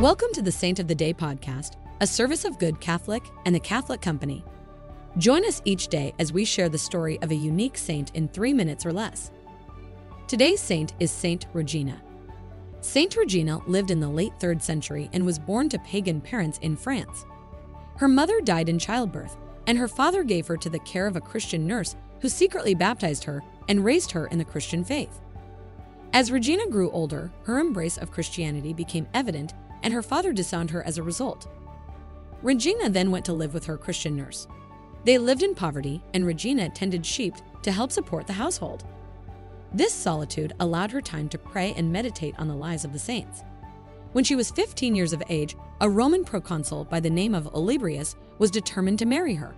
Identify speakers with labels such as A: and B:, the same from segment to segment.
A: Welcome to the Saint of the Day podcast, a service of Good Catholic and the Catholic Company. Join us each day as we share the story of a unique saint in three minutes or less. Today's saint is Saint Regina. Saint Regina lived in the late 3rd century and was born to pagan parents in France. Her mother died in childbirth, and her father gave her to the care of a Christian nurse who secretly baptized her and raised her in the Christian faith. As Regina grew older, her embrace of Christianity became evident, and her father disowned her as a result. Regina then went to live with her Christian nurse. They lived in poverty, and Regina tended sheep to help support the household. This solitude allowed her time to pray and meditate on the lives of the saints. When she was 15 years of age, a Roman proconsul by the name of Olybrius was determined to marry her.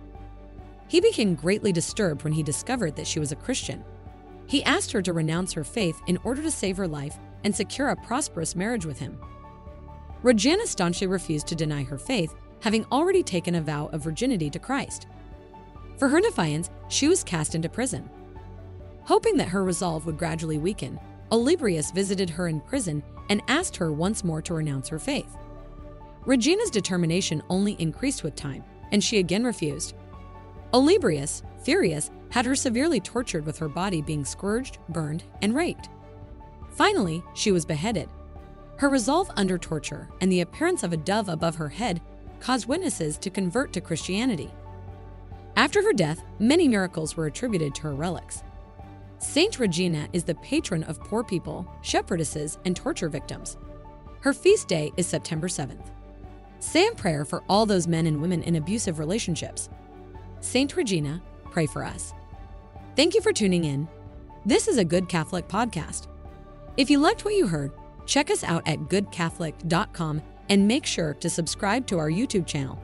A: He became greatly disturbed when he discovered that she was a Christian. He asked her to renounce her faith in order to save her life and secure a prosperous marriage with him. Regina staunchly refused to deny her faith, having already taken a vow of virginity to Christ. For her defiance, she was cast into prison. Hoping that her resolve would gradually weaken, Olybrius visited her in prison and asked her once more to renounce her faith. Regina's determination only increased with time, and she again refused. Olybrius, furious, had her severely tortured with her body being scourged, burned, and raped. Finally, she was beheaded. Her resolve under torture and the appearance of a dove above her head caused witnesses to convert to Christianity. After her death, many miracles were attributed to her relics. Saint Regina is the patron of poor people, shepherdesses, and torture victims. Her feast day is September 7th. Say a prayer for all those men and women in abusive relationships. Saint Regina, pray for us. Thank you for tuning in. This is a Good Catholic podcast. If you liked what you heard, check us out at goodcatholic.com and make sure to subscribe to our YouTube channel.